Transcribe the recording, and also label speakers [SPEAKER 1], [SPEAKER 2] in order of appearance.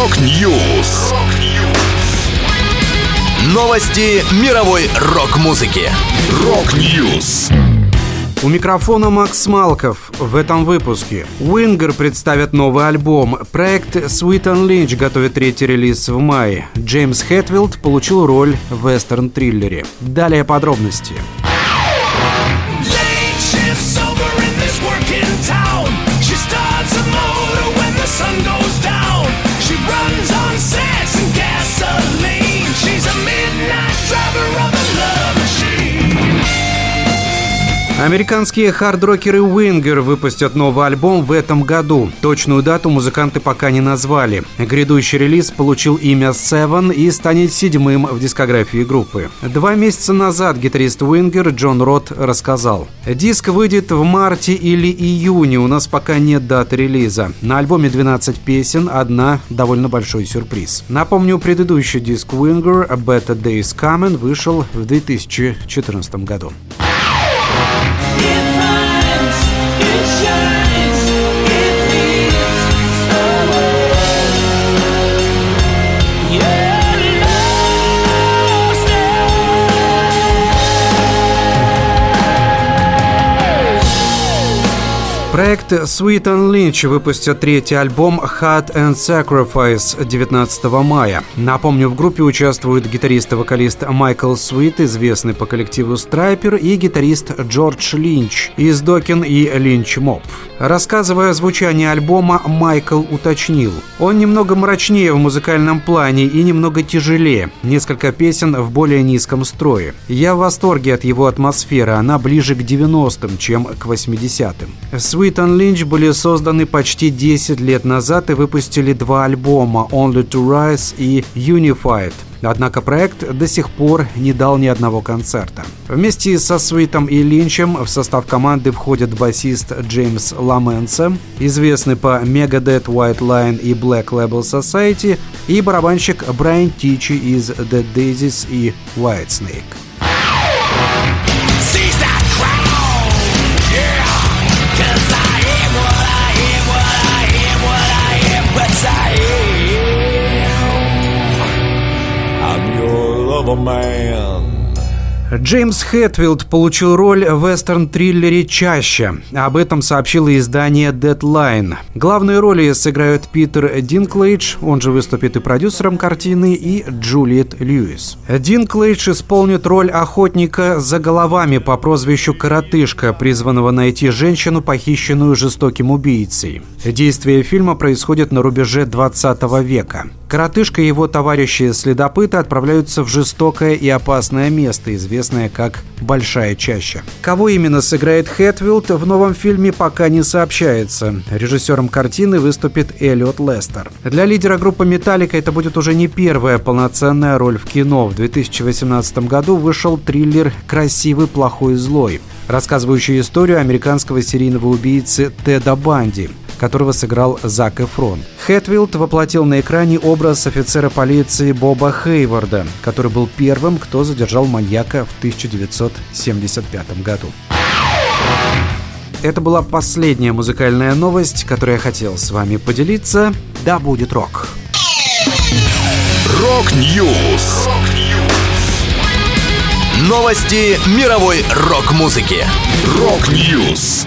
[SPEAKER 1] Rock News. Новости мировой рок-музыки. Rock News.
[SPEAKER 2] У микрофона Макс Малков. В этом выпуске Уингер представят новый альбом. Проект Sweet & Lynch готовит третий релиз в мае. Джеймс Хэтфилд получил роль в вестерн-триллере. Далее подробности. Американские хард-рокеры Уингер выпустят новый альбом в этом году. Точную дату музыканты пока не назвали. Грядущий релиз получил имя Seven и станет седьмым в дискографии группы. Два месяца назад гитарист Уингер Джон Рот рассказал. Диск выйдет в марте или июне, у нас пока нет даты релиза. На альбоме 12 песен, одна довольно большой сюрприз. Напомню, предыдущий диск Winger Better Days Coming вышел в 2014 году. Проект Sweet and Lynch выпустит третий альбом Hot and Sacrifice 19 мая. Напомню, в группе участвуют гитарист и вокалист Майкл Свит, известный по коллективу Страйпер, и гитарист Джордж Линч из Докин и Линч Моп. Рассказывая о звучании альбома, Майкл уточнил. Он немного мрачнее в музыкальном плане и немного тяжелее. Несколько песен в более низком строе. Я в восторге от его атмосферы, она ближе к 90-м, чем к 80-м. And Lynch были созданы почти 10 лет назад и выпустили два альбома Only to Rise и Unified. Однако проект до сих пор не дал ни одного концерта. Вместе со Свитом и Линчем в состав команды входят басист Джеймс Ламенсе, известный по Megadeth, White Line и Black Label Society, и барабанщик Брайан Тичи из The Daisies и Whitesnake. Man. Джеймс Хэтфилд получил роль в вестерн-триллере «Чаще». Об этом сообщило издание Deadline. Главные роли сыграют Питер Динклейдж, он же выступит и продюсером картины, и Джулиет Льюис. Динклейдж исполнит роль охотника за головами по прозвищу Коротышка, призванного найти женщину, похищенную жестоким убийцей. Действие фильма происходит на рубеже 20 века. Коротышка и его товарищи-следопыты отправляются в жестокое и опасное место, известное как «Большая чаща». Кого именно сыграет Хэтфилд в новом фильме пока не сообщается. Режиссером картины выступит Эллиот Лестер. Для лидера группы «Металлика» это будет уже не первая полноценная роль в кино. В 2018 году вышел триллер «Красивый, плохой, злой», рассказывающий историю американского серийного убийцы Теда Банди которого сыграл Зак Эфрон. Хэтфилд воплотил на экране образ офицера полиции Боба Хейварда, который был первым, кто задержал маньяка в 1975 году. Это была последняя музыкальная новость, которую я хотел с вами поделиться. Да будет рок!
[SPEAKER 1] Rock News! Новости мировой рок-музыки. Rock News!